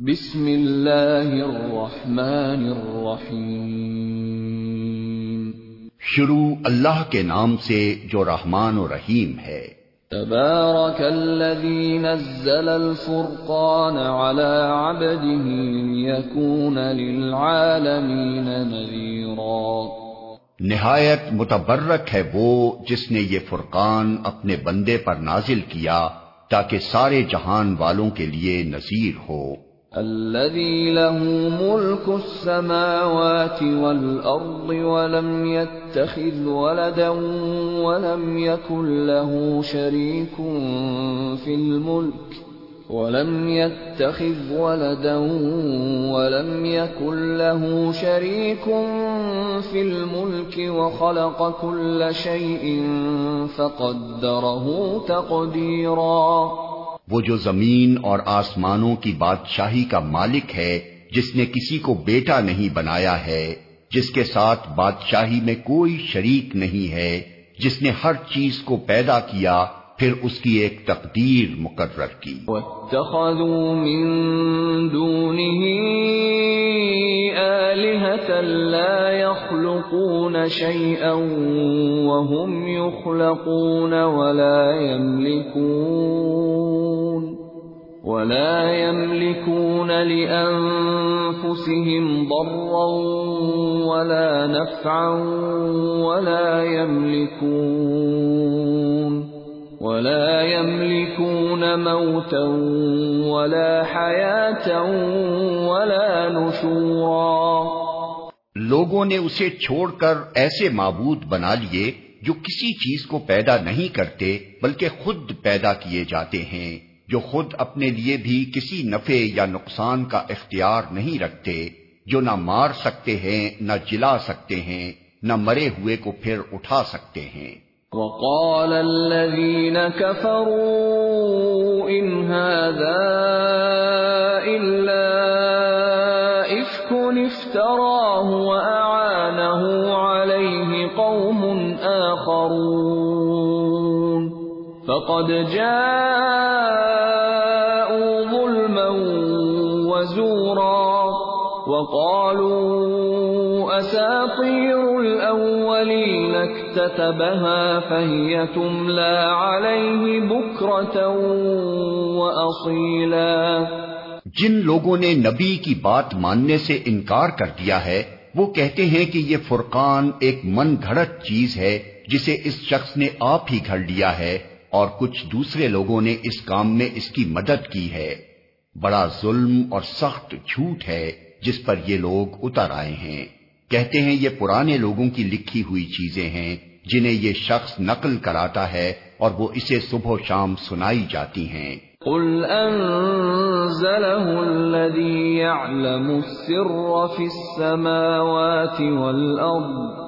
بسم اللہ الرحمن الرحیم شروع اللہ کے نام سے جو رحمان و رحیم ہے۔ تبارک الذی نزل الفرقان على عبده ليكون للعالمین نذیرا۔ نہایت متبرک ہے وہ جس نے یہ فرقان اپنے بندے پر نازل کیا تاکہ سارے جہان والوں کے لیے نذیر ہو۔ الذي له ملك السماوات والأرض ولم يتخذ ولدا ولم يكن له شريك في الملك ولم يتخذ ولدا ولم يكن له شريك في الملك وخلق كل شيء فقدره تقديراً وہ جو زمین اور آسمانوں کی بادشاہی کا مالک ہے، جس نے کسی کو بیٹا نہیں بنایا ہے، جس کے ساتھ بادشاہی میں کوئی شریک نہیں ہے، جس نے ہر چیز کو پیدا کیا، پھر اس کی ایک تقدیر مقرر کی۔ واتخذوا من دونه آلهة لا يخلقون شيئا وهم يخلقون ولا يملكون ولا يملكون لأنفسهم ضرا ولا نفعا ولا يملكون ولا يملكون موتا ولا حياة ولا نشورا لوگوں نے اسے چھوڑ کر ایسے معبود بنا لیے جو کسی چیز کو پیدا نہیں کرتے بلکہ خود پیدا کیے جاتے ہیں۔ جو خود اپنے لیے بھی کسی نفع یا نقصان کا اختیار نہیں رکھتے، جو نہ مار سکتے ہیں، نہ جلا سکتے ہیں، نہ مرے ہوئے کو پھر اٹھا سکتے ہیں۔ وقال الذين كفروا إن هذا إلا إفك افتراه وأعانه عليه قوم آخرون. فقد جاء وقالوا اساطير الاولين اكتتبها فهي تملى عليه بكره واصيلا جن لوگوں نے نبی کی بات ماننے سے انکار کر دیا ہے، وہ کہتے ہیں کہ یہ فرقان ایک من گھڑت چیز ہے جسے اس شخص نے آپ ہی گھڑ لیا ہے اور کچھ دوسرے لوگوں نے اس کام میں اس کی مدد کی ہے۔ بڑا ظلم اور سخت جھوٹ ہے۔ جس پر یہ لوگ اتر آئے ہیں۔ کہتے ہیں یہ پرانے لوگوں کی لکھی ہوئی چیزیں ہیں جنہیں یہ شخص نقل کراتا ہے اور وہ اسے صبح و شام سنائی جاتی ہیں۔ قل انزله الذي يعلم السر في السماوات والارض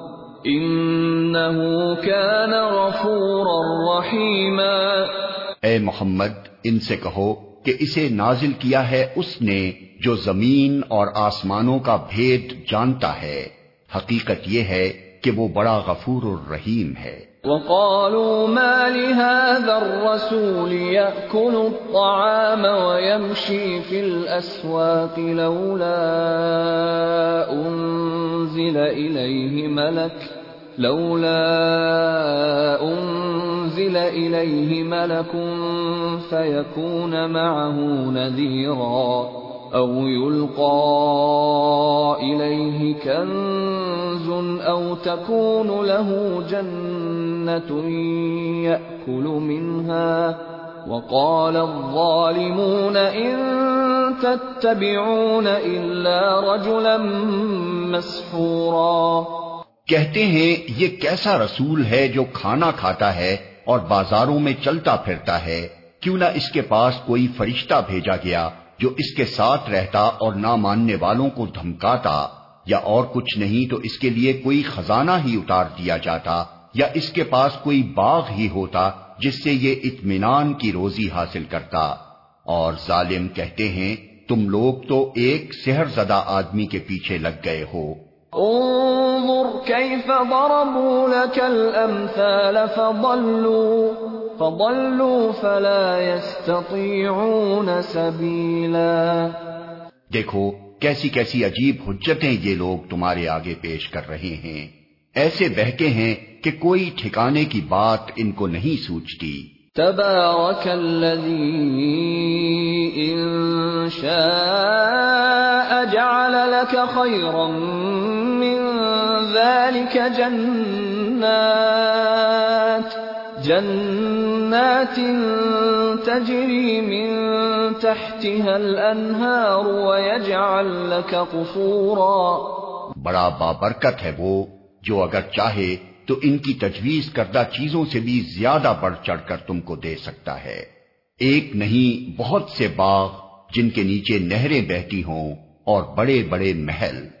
انه كان غفورا رحيما۔ اے محمد ان سے کہو کہ اسے نازل کیا ہے اس نے جو زمین اور آسمانوں کا بھید جانتا ہے۔ حقیقت یہ ہے کہ وہ بڑا غفور الرحیم ہے۔ وقالوا ما لهذا الرسول يأكل الطعام ويمشي في الأسواق لولا أنزل إليه ملك لولا أنزل إليه ملك فيكون معه نذيراً او يلقى اليه كنز او تكون له جنة يأكل منها وقال الظالمون ان تتبعون الا رجلا مسحورا کہتے ہیں، یہ کیسا رسول ہے جو کھانا کھاتا ہے اور بازاروں میں چلتا پھرتا ہے؟ کیوں نہ اس کے پاس کوئی فرشتہ بھیجا گیا جو اس کے ساتھ رہتا اور نہ ماننے والوں کو دھمکاتا، یا اور کچھ نہیں تو اس کے لیے کوئی خزانہ ہی اتار دیا جاتا، یا اس کے پاس کوئی باغ ہی ہوتا جس سے یہ اطمینان کی روزی حاصل کرتا؟ اور ظالم کہتے ہیں، تم لوگ تو ایک سحر زدہ آدمی کے پیچھے لگ گئے ہو۔ انظر كيف ضربوا لك الامثال فضلوا فضلوا فلا يستطيعون سبيلا۔ دیکھو کیسی کیسی عجیب حجتیں یہ لوگ تمہارے آگے پیش کر رہے ہیں۔ ایسے بہکے ہیں کہ کوئی ٹھکانے کی بات ان کو نہیں سوچتی۔ تبارك الذي إن شاء جعل لك خيرا ذلك جنات جنات تجري من تحتها الأنهار ويجعل لك قصورا. بڑا بابرکت ہے وہ، جو اگر چاہے تو ان کی تجویز کردہ چیزوں سے بھی زیادہ بڑھ چڑھ کر تم کو دے سکتا ہے۔ ایک نہیں، بہت سے باغ جن کے نیچے نہریں بہتی ہوں اور بڑے بڑے محل۔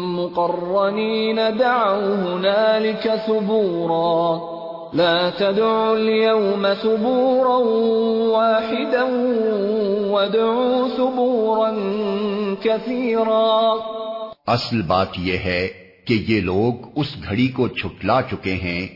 مقرنين دعوا هنالك ثبورا. لا تدعوا اليوم ثبورا واحدا وادعوا ثبورا كثيرا. اصل بات یہ ہے کہ یہ لوگ اس گھڑی کو چھٹلا چکے ہیں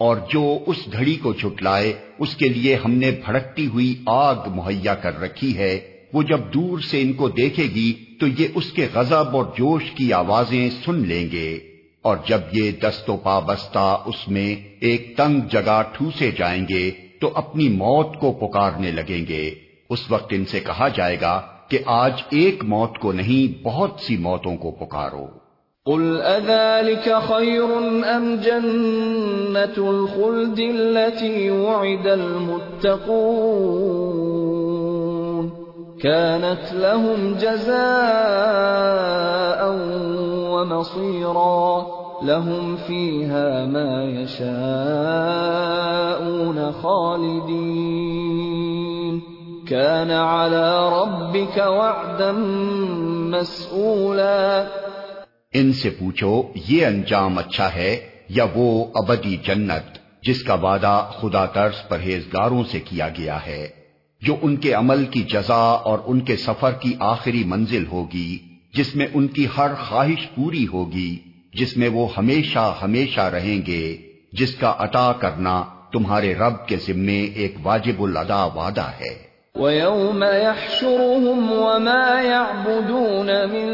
اور جو اس گھڑی کو چھٹلائے اس کے لیے ہم نے بھڑکتی ہوئی آگ مہیا کر رکھی ہے وہ جب دور سے ان کو دیکھے گی تو یہ اس کے غضب اور جوش کی آوازیں سن لیں گے۔ اور جب یہ دست و پابستہ اس میں ایک تنگ جگہ ٹھوسے جائیں گے تو اپنی موت کو پکارنے لگیں گے۔ اس وقت ان سے کہا جائے گا کہ آج ایک موت کو نہیں، بہت سی موتوں کو پکارو۔ قل أذلك خير أم جنة الخلد التي وعد المتقون؟ كانت لهم جزاء ومصيرا. لهم فيها ما يشاءون خالدين. كان على ربك وعدا مسئولا ان سے پوچھو، یہ انجام اچھا ہے یا وہ ابدی جنت جس کا وعدہ خدا طرز پرہیزگاروں سے کیا گیا ہے؟ جو ان کے عمل کی جزا اور ان کے سفر کی آخری منزل ہوگی، جس میں ان کی ہر خواہش پوری ہوگی، جس میں وہ ہمیشہ ہمیشہ رہیں گے، جس کا عطا کرنا تمہارے رب کے ذمے ایک واجب الادا وعدہ ہے۔ وَيَوْمَ يَحْشُرُهُمْ وَمَا يَعْبُدُونَ مِن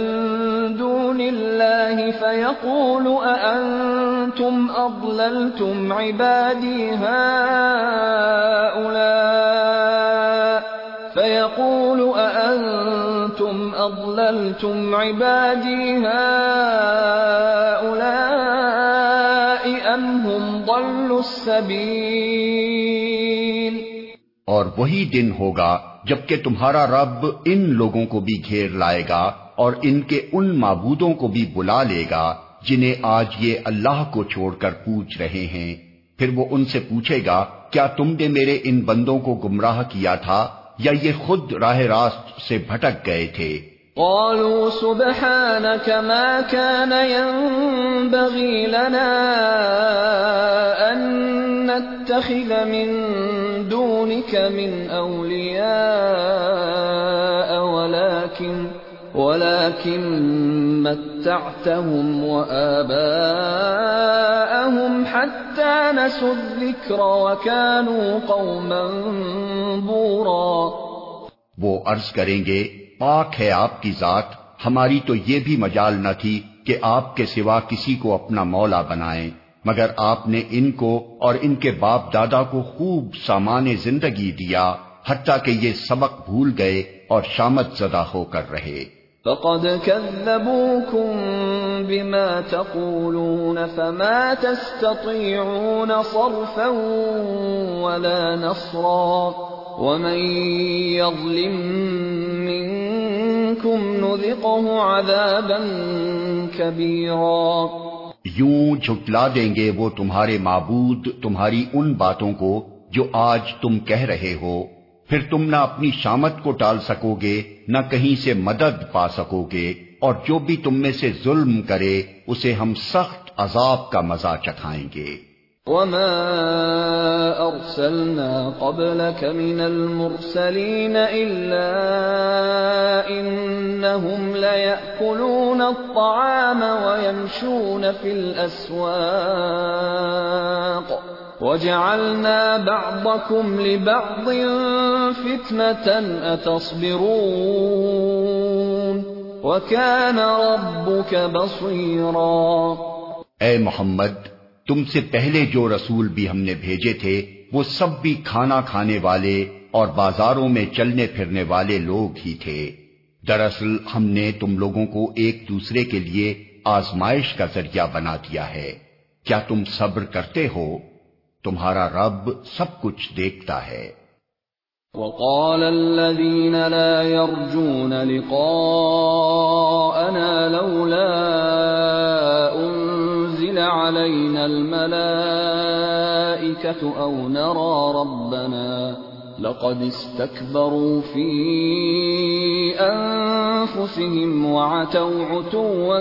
دُونِ اللَّهِ فَيَقُولُ أَأَنْتُمْ أَضْلَلْتُمْ عِبَادِي هَؤُلَاءِ فَيَقُولُ أَأَنْتُمْ أَضْلَلْتُمْ عِبَادِي هَؤُلَاءِ أَمْ هُمْ ضَلُّوا السَّبِيلَ اور وہی دن ہوگا جبکہ تمہارا رب ان لوگوں کو بھی گھیر لائے گا اور ان کے ان معبودوں کو بھی بلا لے گا جنہیں آج یہ اللہ کو چھوڑ کر پوچھ رہے ہیں۔ پھر وہ ان سے پوچھے گا، کیا تم نے میرے ان بندوں کو گمراہ کیا تھا؟ یا یہ خود راہ راست سے بھٹک گئے تھے۔ قالوا سبحانك ما كان ينبغي لنا أن نتخذ من دونك من أولياء، ولكن ولكن متعتهم وآباءهم حتى نسوا الذكر وكانوا قوما بورا. وہ عرض کریں گے، پاک ہے آپ کی ذات، ہماری تو یہ بھی مجال نہ تھی کہ آپ کے سوا کسی کو اپنا مولا بنائیں۔ مگر آپ نے ان کو اور ان کے باپ دادا کو خوب سامان زندگی دیا، حتیٰ کہ یہ سبق بھول گئے اور شامت زدہ ہو کر رہے۔ فقد كذبوكم بما تقولون فما تستطيعون صرفا ولا نصرا ومن يظلم منكم نذقه عذابا كبيرا یوں جھٹلا دیں گے وہ تمہارے معبود تمہاری ان باتوں کو جو آج تم کہہ رہے ہو۔ پھر تم نہ اپنی شامت کو ٹال سکو گے نہ کہیں سے مدد پا سکو گے اور جو بھی تم میں سے ظلم کرے، اسے ہم سخت عذاب کا مزہ چکھائیں گے۔ وما أرسلنا قبلك من المرسلين إلا إنهم ليأكلون الطعام ويمشون في الأسواق وجعلنا بعضكم لبعض فتنة أتصبرون وكان ربك بصيرا. اے محمد، تم سے پہلے جو رسول بھی ہم نے بھیجے تھے، وہ سب بھی کھانا کھانے والے اور بازاروں میں چلنے پھرنے والے لوگ ہی تھے۔ دراصل، ہم نے تم لوگوں کو ایک دوسرے کے لیے آزمائش کا ذریعہ بنا دیا ہے۔ کیا تم صبر کرتے ہو؟ تمہارا رب سب کچھ دیکھتا ہے۔ وقال الذين لا يرجون لقاءنا لولا أنزل علينا الملائكة أو نرى ربنا لقد استكبروا في أنفسهم وعتوا عتوا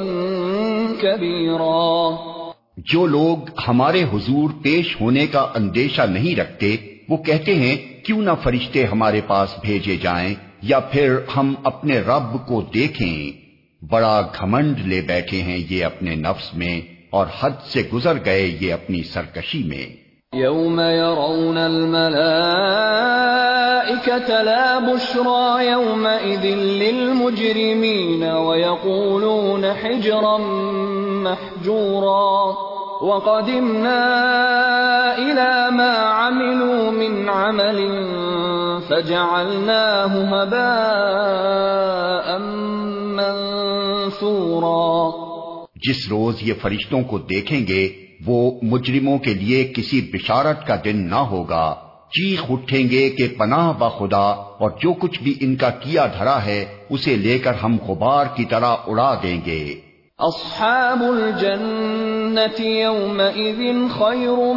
كبيرا جو لوگ ہمارے حضور پیش ہونے کا اندیشہ نہیں رکھتے وہ کہتے ہیں، کیوں نہ فرشتے ہمارے پاس بھیجے جائیں یا پھر ہم اپنے رب کو دیکھیں۔ بڑا گھمنڈ لے بیٹھے ہیں یہ اپنے نفس میں اور حد سے گزر گئے یہ اپنی سرکشی میں۔ يوم يرون الملائكة لا بشرى يومئذ للمجرمين ويقولون حجرا محجورا۔ وقدمنا إلى ما عملوا من عمل فجعلناه هباء منثورا جس روز یہ فرشتوں کو دیکھیں گے، وہ مجرموں کے لیے کسی بشارت کا دن نہ ہوگا۔ چیخ اٹھیں گے کہ پناہ با خدا، اور جو کچھ بھی ان کا کیا دھرا ہے، اسے لے کر ہم غبار کی طرح اڑا دیں گے۔ اصحاب الجنت يومئذ خیر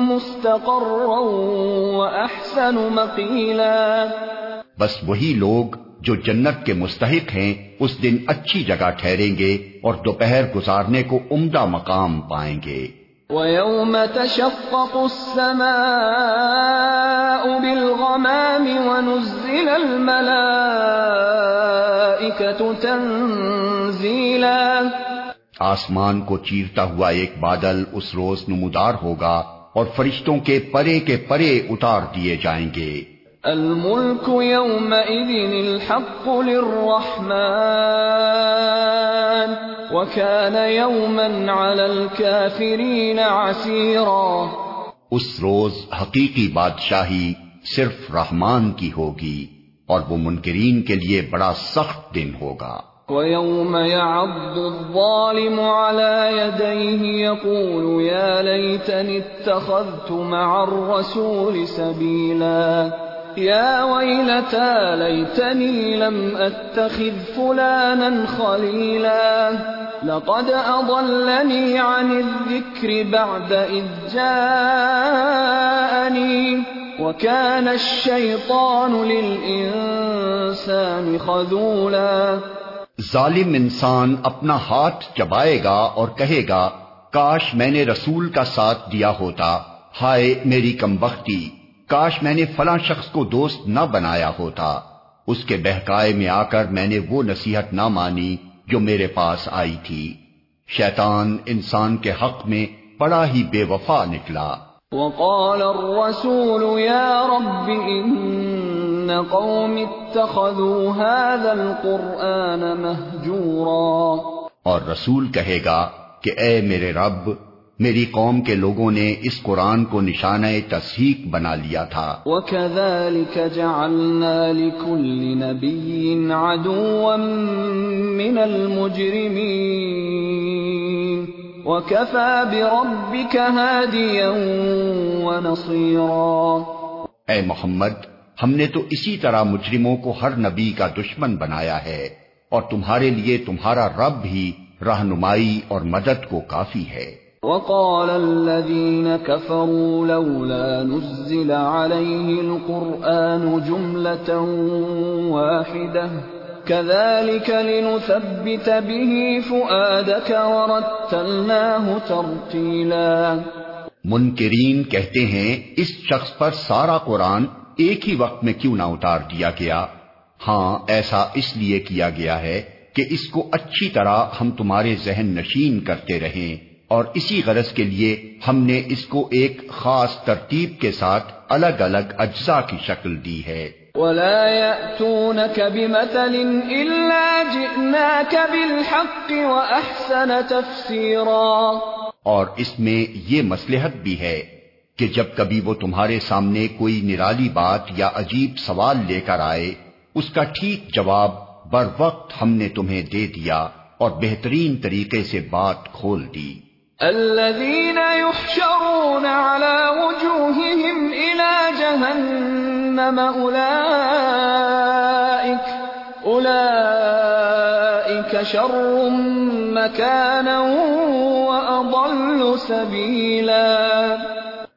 مستقرا واحسن مقیلا بس وہی لوگ جو جنت کے مستحق ہیں اس دن اچھی جگہ ٹھہریں گے اور دوپہر گزارنے کو عمدہ مقام پائیں گے۔ وَيَوْمَ تَشَقَّقُ السَّمَاءُ بِالْغَمَامِ وَنُزِّلَ الْمَلَائِكَةُ تَنزِيلًا. آسمان کو چیرتا ہوا ایک بادل اس روز نمودار ہوگا اور فرشتوں کے پرے کے پرے اتار دیے جائیں گے۔ الملك يومئذ الحق للرحمن وكان يوما على الكافرين عسيرا اس روز حقیقی بادشاہی صرف رحمان کی ہوگی اور وہ منکرین کے لیے بڑا سخت دن ہوگا۔ وَيَوْمَ يَعَضُّ الظَّالِمُ عَلَى يَدَيْهِ يَقُولُ يَا لَيْتَنِ اتَّخَذْتُ مَعَ الرَّسُولِ سَبِيلًا يا ويلتى ليتني لم أتخذ فلانا خليلا لقد أضلني عن الذكر بعد إذ جاءني وكان الشيطان للإنسان خذولا ظالم انسان اپنا ہاتھ چبائے گا اور کہے گا، کاش میں نے رسول کا ساتھ دیا ہوتا۔ ہائے میری کم بختی، کاش میں نے فلاں شخص کو دوست نہ بنایا ہوتا۔ اس کے بہکائے میں آ کر میں نے وہ نصیحت نہ مانی جو میرے پاس آئی تھی۔ شیطان انسان کے حق میں بڑا ہی بے وفا نکلا۔ وقال الرسول يا رب ان قوم اتخذوا هذا القرآن مهجورا۔ اور رسول کہے گا کہ اے میرے رب میری قوم کے لوگوں نے اس قرآن کو نشانہ تصحیق بنا لیا تھا۔ وَكَذَلِكَ جَعَلْنَا لِكُلِّ نَبِيٍّ عَدُوًا مِّنَ الْمُجْرِمِينَ۔ وَكَفَى بِرَبِّكَ هَادِيًا وَنَصِيرًا۔ اے محمد ہم نے تو اسی طرح مجرموں کو ہر نبی کا دشمن بنایا ہے اور تمہارے لیے تمہارا رب ہی رہنمائی اور مدد کو کافی ہے۔ وقال الذين كفروا لولا نزل عليه القرآن جملة واحدة كذلك لنثبت به فؤادك ورتلناه ترتيلا۔ منکرین کہتے ہیں اس شخص پر سارا قرآن ایک ہی وقت میں کیوں نہ اتار دیا گیا؟ ہاں ایسا اس لیے کیا گیا ہے کہ اس کو اچھی طرح ہم تمہارے ذہن نشین کرتے رہیں اور اسی غرض کے لیے ہم نے اس کو ایک خاص ترتیب کے ساتھ الگ الگ اجزاء کی شکل دی ہے۔ ولا يأتونك بمثل إلا جئناك بالحق وأحسن تفسيرا۔ اور اس میں یہ مسلحت بھی ہے کہ جب کبھی وہ تمہارے سامنے کوئی نرالی بات یا عجیب سوال لے کر آئے، اس کا ٹھیک جواب بر وقت ہم نے تمہیں دے دیا اور بہترین طریقے سے بات کھول دی۔ الذين يحشرون على وجوههم إلى جهنم أولئك أولئك شر مكانا وأضل سبيلا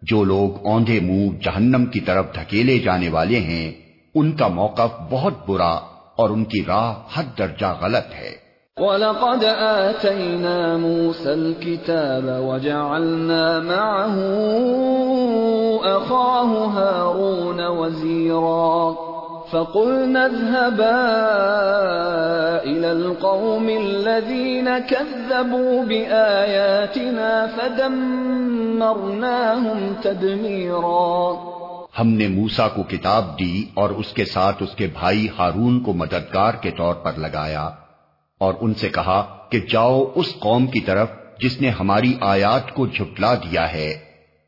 جو لوگ اوندے منہ جہنم کی طرف دھکیلے جانے والے ہیں، ان کا موقف بہت برا اور ان کی راہ حد درجہ غلط ہے۔ وَلَقَدْ آتَيْنَا مُوسَى الْكِتَابَ وَجَعَلْنَا مَعَهُ أَخَاهُ هَارُونَ وَزِيرًا۔ فَقُلْنَا اذْهَبَا إِلَى الْقَوْمِ الَّذِينَ كَذَّبُوا بِآيَاتِنَا فَدَمَّرْنَاهُمْ تَدْمِيرًا. ہم نے موسا کو کتاب دی اور اس کے ساتھ اس کے بھائی ہارون کو مددگار کے طور پر لگایا اور ان سے کہا کہ جاؤ اس قوم کی طرف جس نے ہماری آیات کو جھٹلا دیا ہے۔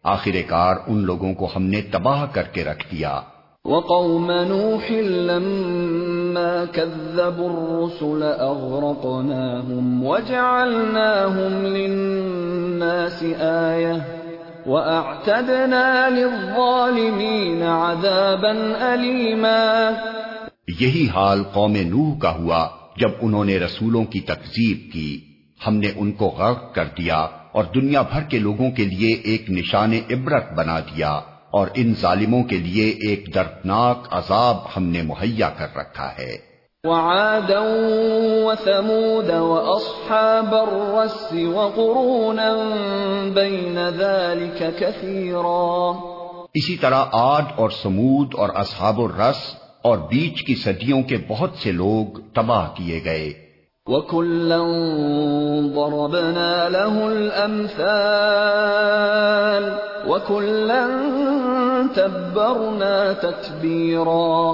آخر کار ان لوگوں کو ہم نے تباہ کر کے رکھ دیا۔ وقوم نوح لما كذبوا الرسل أغرقناهم وجعلناهم للناس آية وأعتدنا للظالمين عذابا أليما. یہی حال قوم نوح کا ہوا جب انہوں نے رسولوں کی تکزیب کی۔ ہم نے ان کو غرق کر دیا اور دنیا بھر کے لوگوں کے لیے ایک نشان عبرت بنا دیا۔ اور ان ظالموں کے لیے ایک دردناک عذاب ہم نے مہیا کر رکھا ہے۔ وعادا وثمود واصحاب الرس وقرونا بين ذلك كثيرا اسی طرح آد اور سمود اور اصحاب الرس اور بیچ کی صدیوں کے بہت سے لوگ تباہ کیے گئے۔ وَكُلًّا ضَرَبْنَا لَهُ الْأَمْثَالِ وَكُلًّا تَبَّرْنَا تَتْبِيرًا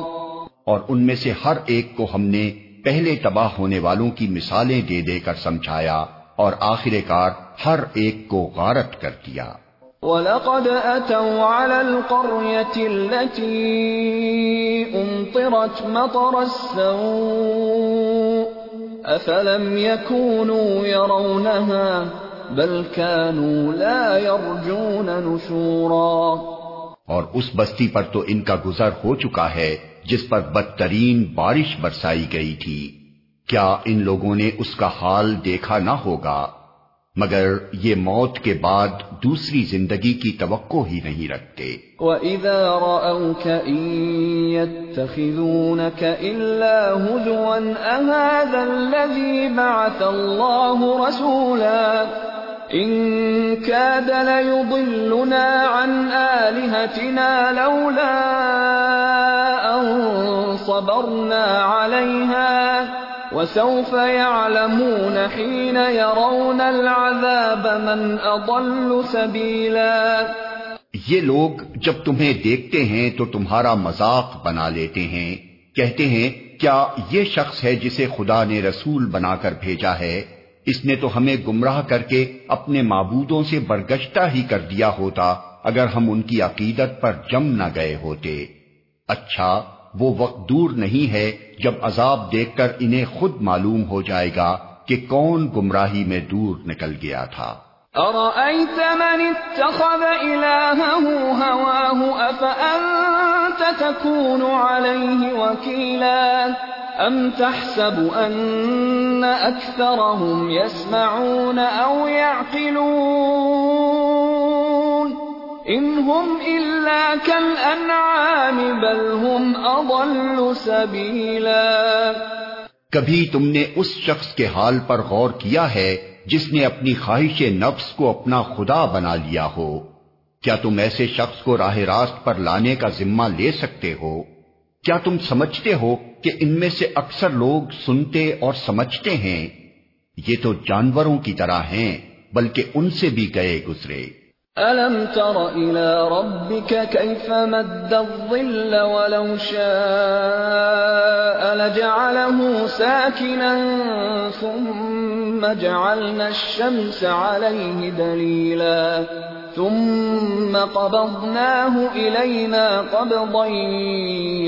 اور ان میں سے ہر ایک کو ہم نے پہلے تباہ ہونے والوں کی مثالیں دے دے کر سمجھایا اور آخر کار ہر ایک کو غارت کر دیا۔ وَلَقَدْ أَتَوْا عَلَى الْقَرْيَةِ الَّتِي أُمْطِرَتْ مَطَرَ السَّوْءِ أَفَلَمْ يَكُونُوا يَرَوْنَهَا بَلْ كَانُوا لَا يَرْجُونَ نُشُورًا اور اس بستی پر تو ان کا گزر ہو چکا ہے جس پر بدترین بارش برسائی گئی تھی۔ کیا ان لوگوں نے اس کا حال دیکھا نہ ہوگا؟ مگر یہ موت کے بعد دوسری زندگی کی توقع ہی نہیں رکھتے۔ وَإِذَا رَأَوْكَ إِن يَتَّخِذُونَكَ إِلَّا هُزُوًا أَهَذَا الَّذِي بَعَثَ اللَّهُ رَسُولًا إِن كَادَ لَيُضِلُّنَا عَنْ آلِهَتِنَا لَوْلَا أَن صَبَرْنَا عَلَيْهَا وسوف يعلمون حين يرون العذاب من اضل سبيلا. یہ لوگ جب تمہیں دیکھتے ہیں تو تمہارا مذاق بنا لیتے ہیں، کہتے ہیں، کیا یہ شخص ہے جسے خدا نے رسول بنا کر بھیجا ہے؟ اس نے تو ہمیں گمراہ کر کے اپنے معبودوں سے برگشتہ ہی کر دیا ہوتا، اگر ہم ان کی عقیدت پر جم نہ گئے ہوتے۔ اچھا وہ وقت دور نہیں ہے جب عذاب دیکھ کر انہیں خود معلوم ہو جائے گا کہ کون گمراہی میں دور نکل گیا تھا۔ أَرَأَيْتَ مَنِ اتَّخَذَ إِلَاهَهُ هَوَاهُ أَفَأَنْتَ تَكُونُ عَلَيْهِ وَكِيلًا أَمْ تَحْسَبُ أَنَّ أكثرهم يسمعون أو يعقلون إن هم إلا كالأنعام، بل هم أضل سبيلا. کبھی تم نے اس شخص کے حال پر غور کیا ہے جس نے اپنی خواہش نفس کو اپنا خدا بنا لیا ہو؟ کیا تم ایسے شخص کو راہ راست پر لانے کا ذمہ لے سکتے ہو؟ کیا تم سمجھتے ہو کہ ان میں سے اکثر لوگ سنتے اور سمجھتے ہیں؟ یہ تو جانوروں کی طرح ہیں، بلکہ ان سے بھی گئے گزرے۔ أَلَمْ تَرَ إِلَىٰ رَبِّكَ كَيْفَ مَدَّ الظِّلَّ وَلَوْ شَاءَ لَجَعَلَهُ سَاكِنًا ثُمَّ جَعَلْنَا الشَّمْسَ عَلَيْهِ دَلِيلًا ثُمَّ قَبَضْنَاهُ إِلَيْنَا قَبْضًا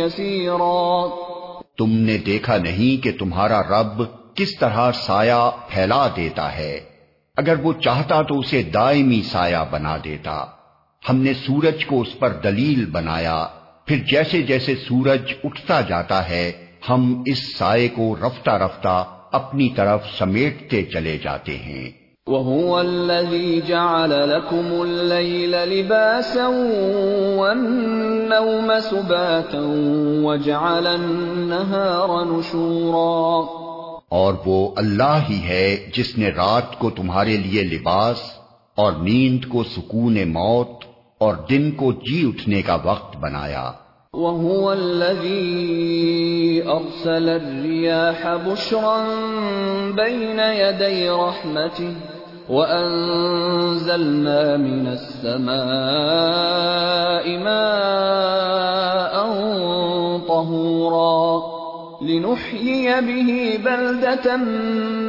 يَسِيرًا تم نے دیکھا نہیں کہ تمہارا رب کس طرح سایہ پھیلا دیتا ہے۔ اگر وہ چاہتا تو اسے دائمی سایہ بنا دیتا۔ ہم نے سورج کو اس پر دلیل بنایا۔ پھر جیسے جیسے سورج اٹھتا جاتا ہے، ہم اس سائے کو رفتہ رفتہ اپنی طرف سمیٹتے چلے جاتے ہیں۔ وَهُوَ الَّذِي جَعَلَ لَكُمُ اللَّيْلَ لِبَاسًا وَالنَّوْمَ سُبَاتًا وَجَعَلَ النَّهَارَ نُشُورًا۔ اور وہ اللہ ہی ہے جس نے رات کو تمہارے لیے لباس اور نیند کو سکون موت اور دن کو جی اٹھنے کا وقت بنایا۔ وَهُوَ الَّذِي أَرْسَلَ الرِّيَاحَ بُشْرًا بَيْنَ يَدَيْ رَحْمَتِهِ وَأَنزَلْنَا مِنَ السَّمَاءِ مَاءً طَهُورًا۔ لنحيي به بلدة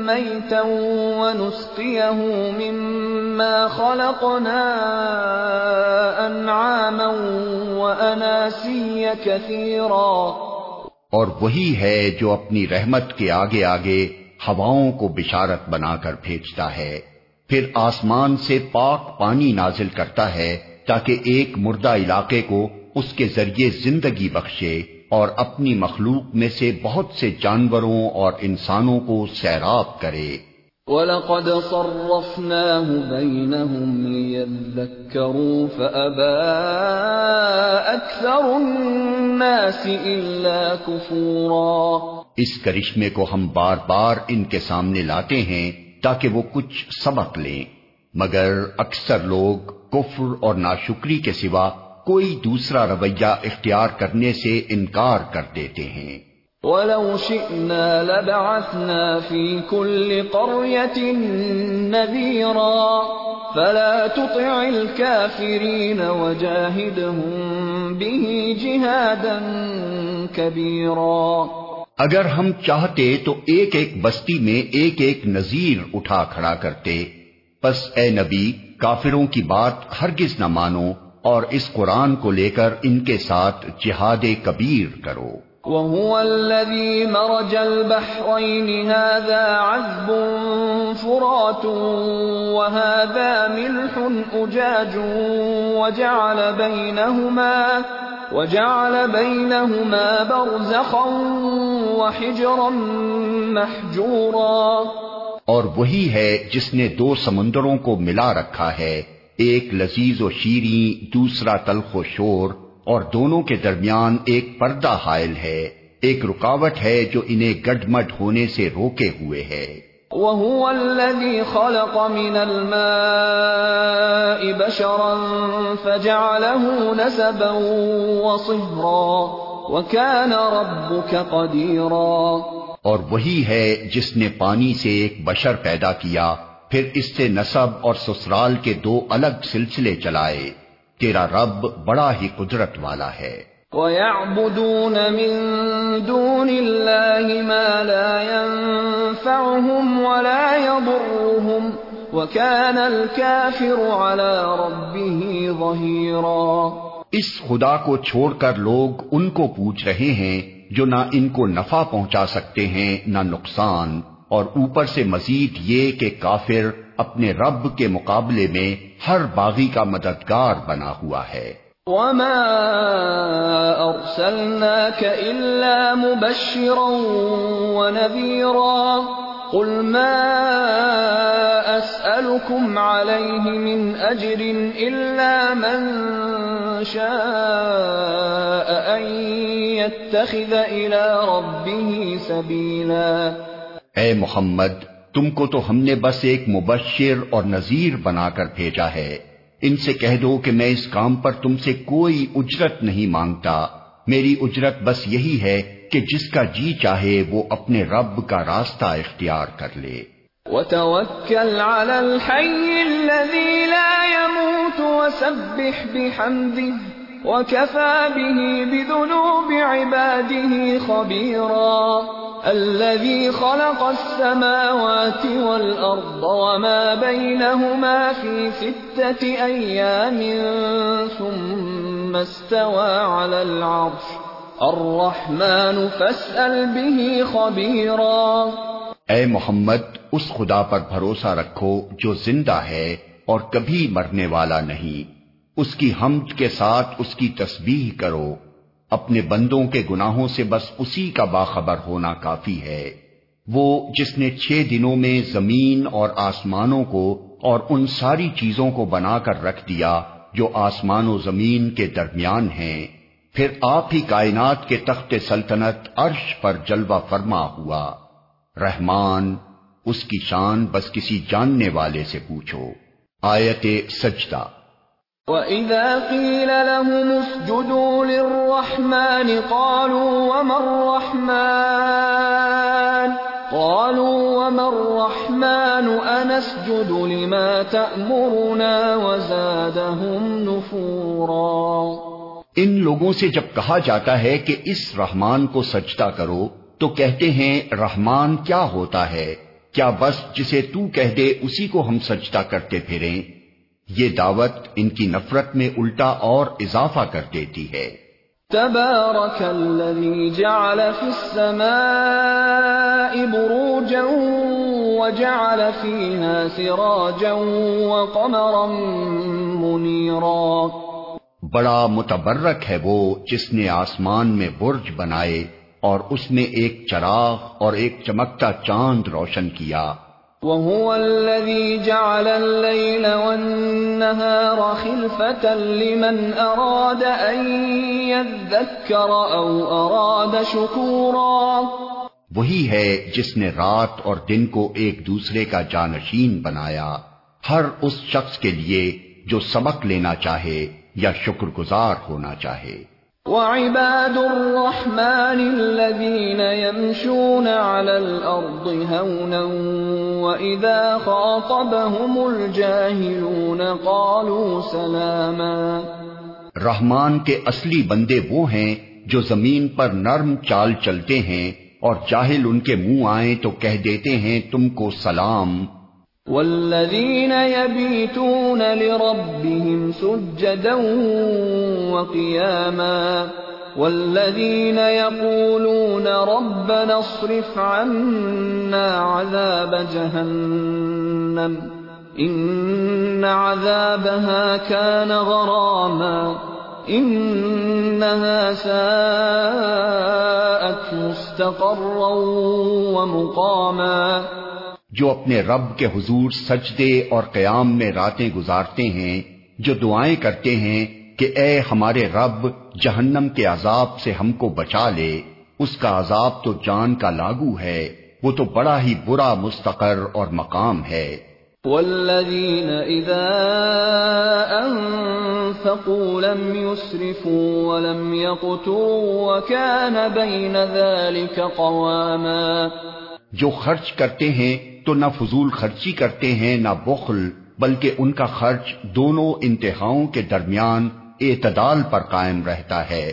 ميتا ونسقيه مما خلقنا أنعاما وأناسيا كثيرا. اور وہی ہے جو اپنی رحمت کے آگے آگے ہواؤں کو بشارت بنا کر بھیجتا ہے۔ پھر آسمان سے پاک پانی نازل کرتا ہے تاکہ ایک مردہ علاقے کو اس کے ذریعے زندگی بخشے۔ اور اپنی مخلوق میں سے بہت سے جانوروں اور انسانوں کو سیراب کرے۔ وَلَقَدْ صَرَّفْنَاهُ بَيْنَهُمْ لِيَذَّكَّرُوا فَأَبَا أَكْثَرُ النَّاسِ إِلَّا كُفُورًا۔ اس کرشمے کو ہم بار بار ان کے سامنے لاتے ہیں تاکہ وہ کچھ سبق لیں۔ مگر اکثر لوگ کفر اور ناشکری کے سوا کوئی دوسرا رویہ اختیار کرنے سے انکار کر دیتے ہیں۔ وَلَوْ شِئْنَا لَبَعَثْنَا فِي كُلِّ قَرْيَةٍ نَذِيرًا فَلَا تُطِعِ الْكَافِرِينَ وَجَاهِدْهُمْ بِهِ جِهَادًا كَبِيرًا۔ اگر ہم چاہتے تو ایک ایک بستی میں ایک ایک نذیر اٹھا کھڑا کرتے۔ پس اے نبی کافروں کی بات ہرگز نہ مانو۔ اور اس قرآن کو لے کر ان کے ساتھ جہاد کبیر کرو۔ وهو الذي مرج البحرين هذا عذب فرات وهذا ملح أجاج وجعل بينهما وجعل بينهما برزخا وحجرا محجورا۔ اور وہی ہے جس نے دو سمندروں کو ملا رکھا ہے۔ ایک لذیذ و شیریں دوسرا تلخ و شور اور دونوں کے درمیان ایک پردہ حائل ہے۔ ایک رکاوٹ ہے جو انہیں گڈ مڈ ہونے سے روکے ہوئے ہے۔ وَهُوَ الَّذِي خَلَقَ مِنَ الْمَاءِ بَشَرًا فَجَعَلَهُ نَسَبًا وَصِهْرًا وَكَانَ رَبُّكَ قَدِيرًا۔ اور وہی ہے جس نے پانی سے ایک بشر پیدا کیا۔ پھر اس سے نصب اور سسرال کے دو الگ سلسلے چلائے۔ تیرا رب بڑا ہی قدرت والا ہے۔ وَيَعْبُدُونَ مِن دُونِ اللَّهِ مَا لَا يَنفَعُهُمْ وَلَا يَضُرُّهُمْ وَكَانَ الْكَافِرُ عَلَى رَبِّهِ ظَهِيرًا۔ اس خدا کو چھوڑ کر لوگ ان کو پوچھ رہے ہیں جو نہ ان کو نفع پہنچا سکتے ہیں نہ نقصان۔ اور اوپر سے مزید یہ کہ کافر اپنے رب کے مقابلے میں ہر باغی کا مددگار بنا ہوا ہے۔ وما ارسلناك الا مبشرا ونذيرا قل ما أسألكم عليه من أجر إلا من شاء أن يتخذ إلى ربه سبيلا اے محمد، تم کو تو ہم نے بس ایک مبشر اور نذیر بنا کر بھیجا ہے۔ ان سے کہہ دو کہ میں اس کام پر تم سے کوئی اجرت نہیں مانگتا۔ میری اجرت بس یہی ہے کہ جس کا جی چاہے وہ اپنے رب کا راستہ اختیار کر لے۔ وتوكل على الحي الذي لا يموت وسبح بحمده وكفى به بذنوب عباده خبيرا۔ الذي خلق السماوات والأرض وما بينهما في ستة أيام ثم استوى على العرش. الرحمن فاسأل به خبيرا. اے محمد، اس خدا پر بھروسہ رکھو جو زندہ ہے اور کبھی مرنے والا نہیں۔ اس کی حمد کے ساتھ اس کی تسبیح کرو۔ اپنے بندوں کے گناہوں سے بس اسی کا باخبر ہونا کافی ہے۔ وہ جس نے چھ دنوں میں زمین اور آسمانوں کو اور ان ساری چیزوں کو بنا کر رکھ دیا جو آسمان و زمین کے درمیان ہیں، پھر آپ ہی کائنات کے تخت سلطنت عرش پر جلوہ فرما ہوا۔ رحمان، اس کی شان بس کسی جاننے والے سے پوچھو۔ آیت سجدہ۔ وَإِذَا قِيلَ لَهُمُ اسْجُدُوا لِلرَّحْمَنِ قَالُوا وَمَا الرَّحْمَنُ قَالُوا وَمَا الرَّحْمَنُ أَنَسْجُدُ لِمَا تَأْمُرُنَا وَزَادَهُمْ نُفُورًا ان لوگوں سے جب کہا جاتا ہے کہ اس رحمان کو سجدہ کرو، تو کہتے ہیں، رحمان کیا ہوتا ہے؟ کیا بس جسے تو کہہ دے، اسی کو ہم سجدہ کرتے پھریں؟ یہ دعوت ان کی نفرت میں الٹا اور اضافہ کر دیتی ہے۔ تبارك الذي جعل في السماء بروجا وجعل فيها سراجا وقمرا منيرا بڑا متبرک ہے وہ جس نے آسمان میں برج بنائے اور اس میں ایک چراغ اور ایک چمکتا چاند روشن کیا۔ وهو الذي جعل الليل والنهار خلفة لمن أراد أن يذكر أو أراد شكورا. وہی ہے جس نے رات اور دن کو ایک دوسرے کا جانشین بنایا، ہر اس شخص کے لیے جو سبق لینا چاہے یا شکر گزار ہونا چاہے۔ وعباد الرحمن الذين يمشون على الأرض هونا وإذا خاطبهم الجاهلون قالوا سلاما رحمان کے اصلی بندے وہ ہیں جو زمین پر نرم چال چلتے ہیں اور جاہل ان کے منہ آئیں تو کہہ دیتے ہیں تم کو سلام۔ والذين يبيتون لربهم سجدا وقياما والذين يقولون ربنا اصرف عنا عذاب جهنم إن عذابها كان غراما إنها ساءت مستقرا ومقاما جو اپنے رب کے حضور سجدے اور قیام میں راتیں گزارتے ہیں جو دعائیں کرتے ہیں کہ اے ہمارے رب جہنم کے عذاب سے ہم کو بچا لے۔ اس کا عذاب تو جان کا لاگو ہے وہ تو بڑا ہی برا مستقر اور مقام ہے۔ والذین اذا انفقوا لم يسرفوا ولم يقتوا وكان بين ذلك قواما۔ جو خرچ کرتے ہیں تو نہ فضول خرچی کرتے ہیں، نہ بخل، بلکہ ان کا خرچ دونوں انتہاؤں کے درمیان اعتدال پر قائم رہتا ہے۔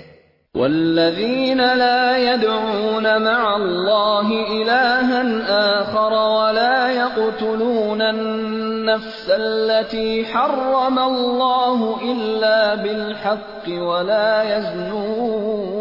والذین لا يدعون مع اللہ الہا آخر ولا يقتلون النفس التي حرم اللہ الا بالحق ولا يزنون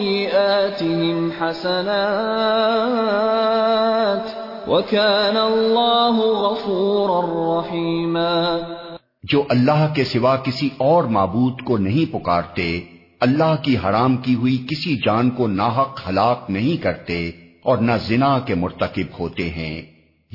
حسنات وكان الله غفورا رحيما جو اللہ کے سوا کسی اور معبود کو نہیں پکارتے، اللہ کی حرام کی ہوئی کسی جان کو ناحق ہلاک نہیں کرتے اور نہ زنا کے مرتکب ہوتے ہیں۔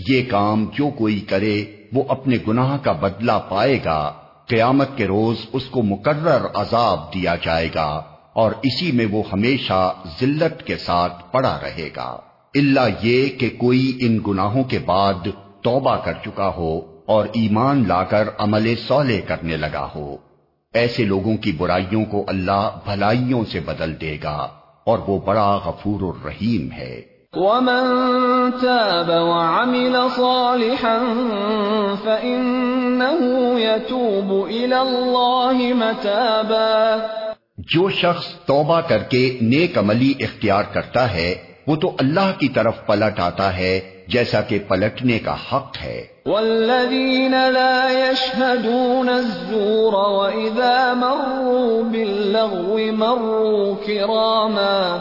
یہ کام جو کوئی کرے، وہ اپنے گناہ کا بدلہ پائے گا۔ قیامت کے روز اس کو مقرر عذاب دیا جائے گا۔ اور اسی میں وہ ہمیشہ ذلت کے ساتھ پڑا رہے گا۔ اللہ یہ کہ کوئی ان گناہوں کے بعد توبہ کر چکا ہو اور ایمان لا کر عمل سولے کرنے لگا ہو۔ ایسے لوگوں کی برائیوں کو اللہ بھلائیوں سے بدل دے گا اور وہ بڑا غفور الرحیم ہے۔ ومن تاب وعمل صالحا فإنه يتوب إلى الله متابا جو شخص توبہ کر کے نیک عملی اختیار کرتا ہے وہ تو اللہ کی طرف پلٹ آتا ہے جیسا کہ پلٹنے کا حق ہے۔ والذین لا يشهدون الزور وإذا مروا باللغو مروا کراما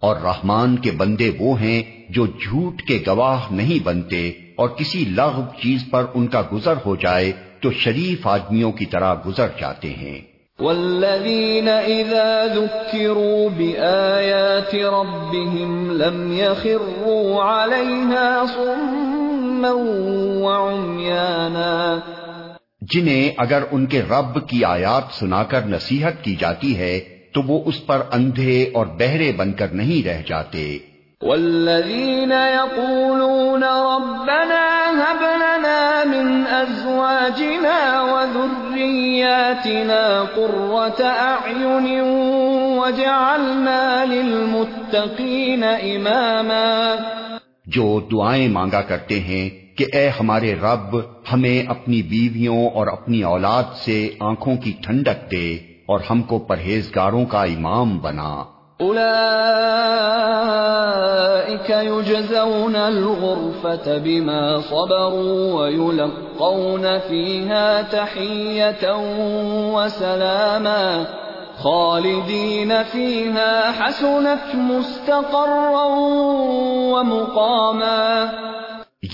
اور رحمان کے بندے وہ ہیں جو جھوٹ کے گواہ نہیں بنتے اور کسی لغو چیز پر ان کا گزر ہو جائے تو شریف آدمیوں کی طرح گزر جاتے ہیں۔ والذین اذا ذکروا بآیات ربهم لم يخروا عليها صما وعميانا جنہیں اگر ان کے رب کی آیات سنا کر نصیحت کی جاتی ہے، تو وہ اس پر اندھے اور بہرے بن کر نہیں رہ جاتے۔ والذین یقولون ربنا هب لنا من ازواجنا وذریاتنا قرة اعین وجعلنا للمتقین اماما جو دعائیں مانگا کرتے ہیں کہ اے ہمارے رب، ہمیں اپنی بیویوں اور اپنی اولاد سے آنکھوں کی ٹھنڈک دے اور ہم کو پرہیزگاروں کا امام بنا۔ يجزون الغرفة بما صبروا ويلقون فيها تحية وسلاما خالدين فيها حسنت مستقرا ومقاما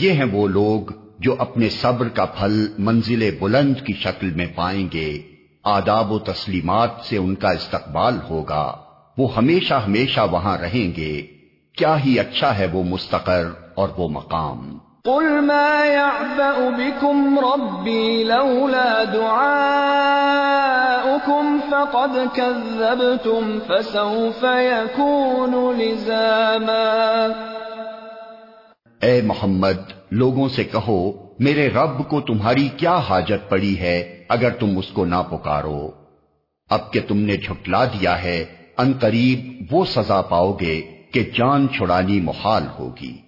یہ ہیں وہ لوگ جو اپنے صبر کا پھل منزل بلند کی شکل میں پائیں گے، آداب و تسلیمات سے ان کا استقبال ہوگا۔ وہ ہمیشہ ہمیشہ وہاں رہیں گے۔ کیا ہی اچھا ہے وہ مستقر اور وہ مقام۔ قل ما يعبأ بكم ربي لولا دعاؤكم فقد كذبتم فسوف يكون لزاما۔ اے محمد لوگوں سے کہو میرے رب کو تمہاری کیا حاجت پڑی ہے اگر تم اس کو نہ پکارو؟ اب کہ تم نے جھٹلا دیا ہے ان قریب وہ سزا پاؤ گے کہ جان چھڑانی محال ہوگی۔